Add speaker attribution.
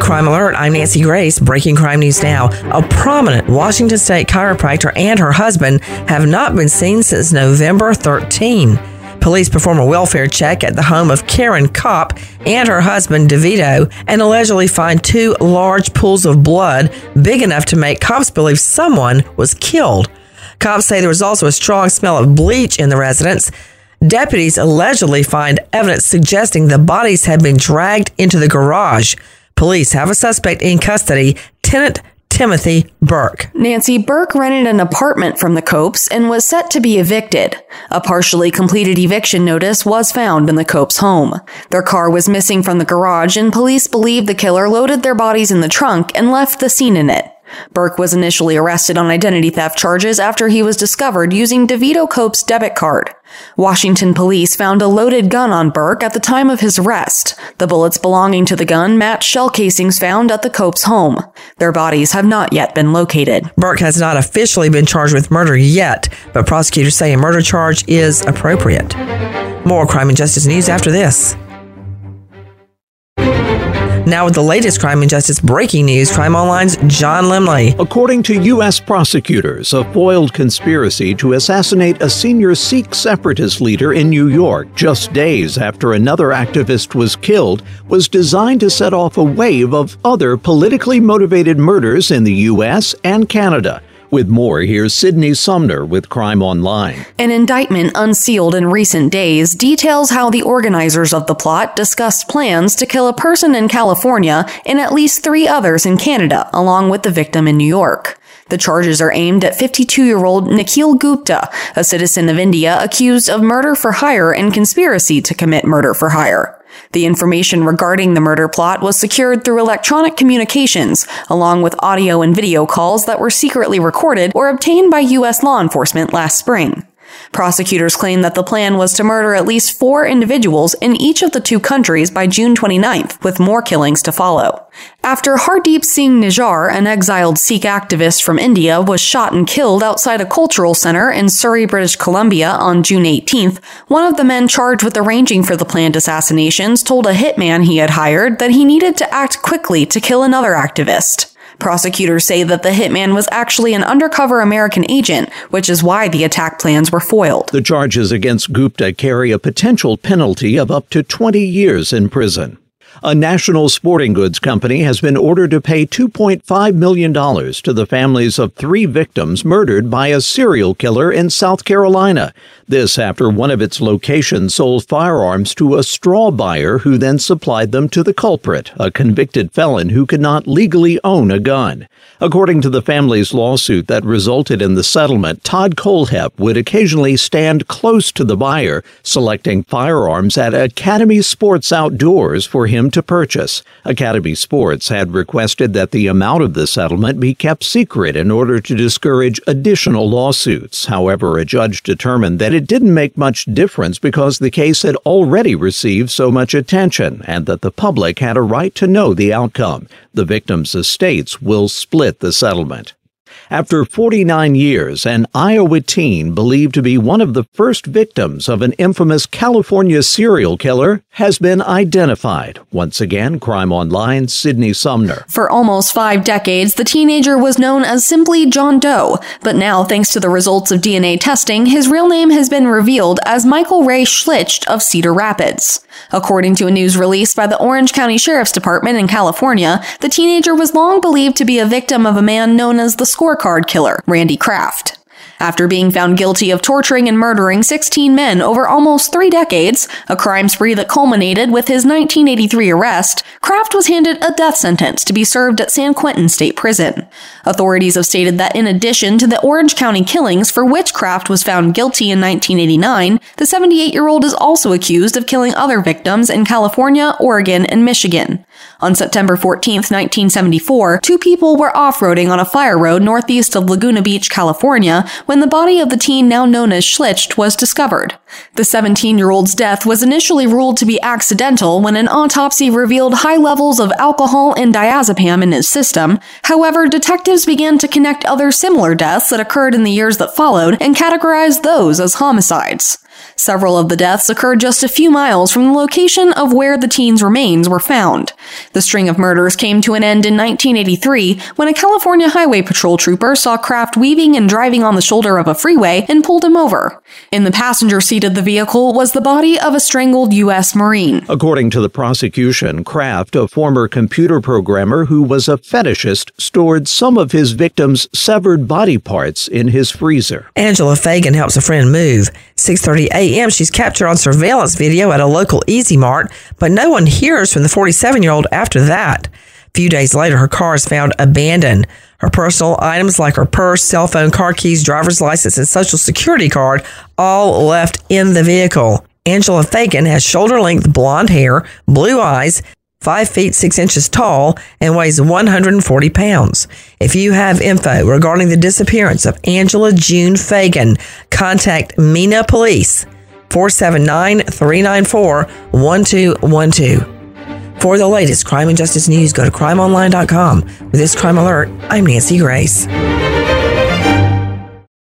Speaker 1: Crime Alert, I'm Nancy Grace. Breaking crime news now. A prominent Washington State chiropractor and her husband have not been seen since November 13. Police perform a welfare check at the home of Karen Cope and her husband DeVito and allegedly find two large pools of blood big enough to make cops believe someone was killed. Cops say there was also a strong smell of bleach in the residence. Deputies allegedly find evidence suggesting the bodies had been dragged into the garage. Police have a suspect in custody, tenant Timothy Burke.
Speaker 2: Nancy Burke rented an apartment from the Copes and was set to be evicted. A partially completed eviction notice was found in the Copes' home. Their car was missing from the garage, and police believe the killer loaded their bodies in the trunk and left the scene in it. Burke was initially arrested on identity theft charges after he was discovered using DeVito Cope's debit card. Washington police found a loaded gun on Burke at the time of his arrest. The bullets belonging to the gun match shell casings found at the Cope's home. Their bodies have not yet been located.
Speaker 1: Burke has not officially been charged with murder yet, but prosecutors say a murder charge is appropriate. More crime and justice news after this. Now, with the latest crime and justice breaking news, Crime Online's John Limley.
Speaker 3: According to U.S. prosecutors, a foiled conspiracy to assassinate a senior Sikh separatist leader in New York just days after another activist was killed was designed to set off a wave of other politically motivated murders in the U.S. and Canada. With more, here's Sydney Sumner with Crime Online.
Speaker 2: An indictment unsealed in recent days details how the organizers of the plot discussed plans to kill a person in California and at least three others in Canada, along with the victim in New York. The charges are aimed at 52 year old Nikhil Gupta, a citizen of India accused of murder for hire and conspiracy to commit murder for hire. The information regarding the murder plot was secured through electronic communications, along with audio and video calls that were secretly recorded or obtained by U.S. law enforcement last spring. Prosecutors claim that the plan was to murder at least four individuals in each of the two countries by June 29th, with more killings to follow. After Hardeep Singh Nijjar, an exiled Sikh activist from India, was shot and killed outside a cultural center in Surrey, British Columbia on June 18th, one of the men charged with arranging for the planned assassinations told a hitman he had hired that he needed to act quickly to kill another activist. Prosecutors say that the hitman was actually an undercover American agent, which is why the attack plans were foiled.
Speaker 3: The charges against Gupta carry a potential penalty of up to 20 years in prison. A national sporting goods company has been ordered to pay $2.5 million to the families of three victims murdered by a serial killer in South Carolina. This after one of its locations sold firearms to a straw buyer who then supplied them to the culprit, a convicted felon who could not legally own a gun. According to the family's lawsuit that resulted in the settlement, Todd Kohlhepp would occasionally stand close to the buyer, selecting firearms at Academy Sports Outdoors for him to purchase. Academy Sports had requested that the amount of the settlement be kept secret in order to discourage additional lawsuits. However, a judge determined that it didn't make much difference because the case had already received so much attention and that the public had a right to know the outcome. The victims' estates will split the settlement. After 49 years, an Iowa teen believed to be one of the first victims of an infamous California serial killer has been identified. Once again, Crime Online, Sydney Sumner.
Speaker 2: For almost five decades, the teenager was known as simply John Doe, but now, thanks to the results of DNA testing, his real name has been revealed as Michael Ray Schlicht of Cedar Rapids. According to a news release by the Orange County Sheriff's Department in California, the teenager was long believed to be a victim of a man known as the scorecard killer, Randy Kraft. After being found guilty of torturing and murdering 16 men over almost three decades, a crime spree that culminated with his 1983 arrest, Kraft was handed a death sentence to be served at San Quentin State Prison. Authorities have stated that in addition to the Orange County killings for which Kraft was found guilty in 1989, the 78 year old is also accused of killing other victims in California, Oregon, and Michigan. On September 14, 1974, two people were off-roading on a fire road northeast of Laguna Beach, California, when the body of the teen now known as Schlicht was discovered. The 17-year-old's death was initially ruled to be accidental when an autopsy revealed high levels of alcohol and diazepam in his system. However, detectives began to connect other similar deaths that occurred in the years that followed and categorized those as homicides. Several of the deaths occurred just a few miles from the location of where the teen's remains were found. The string of murders came to an end in 1983 when a California Highway Patrol trooper saw Kraft weaving and driving on the shoulder of a freeway and pulled him over. In the passenger seat of the vehicle was the body of a strangled U.S. Marine.
Speaker 3: According to the prosecution, Kraft, a former computer programmer who was a fetishist, stored some of his victims' severed body parts in his freezer.
Speaker 1: Angela Fagan helps a friend move. 6:30 a.m. she's captured on surveillance video at a local E-Z Mart, but no one hears from the 47-year-old after that. A few days later, her car is found abandoned. Her personal items like her purse, cell phone, car keys, driver's license, and social security card all left in the vehicle. Angela Fagan has shoulder length blonde hair, blue eyes, 5 feet 6 inches tall, and weighs 140 pounds. If you have info regarding the disappearance of Angela June Fagan, contact Mena Police 479 394 1212. For the latest crime and justice news, go to crimeonline.com. With this crime alert, I'm Nancy Grace.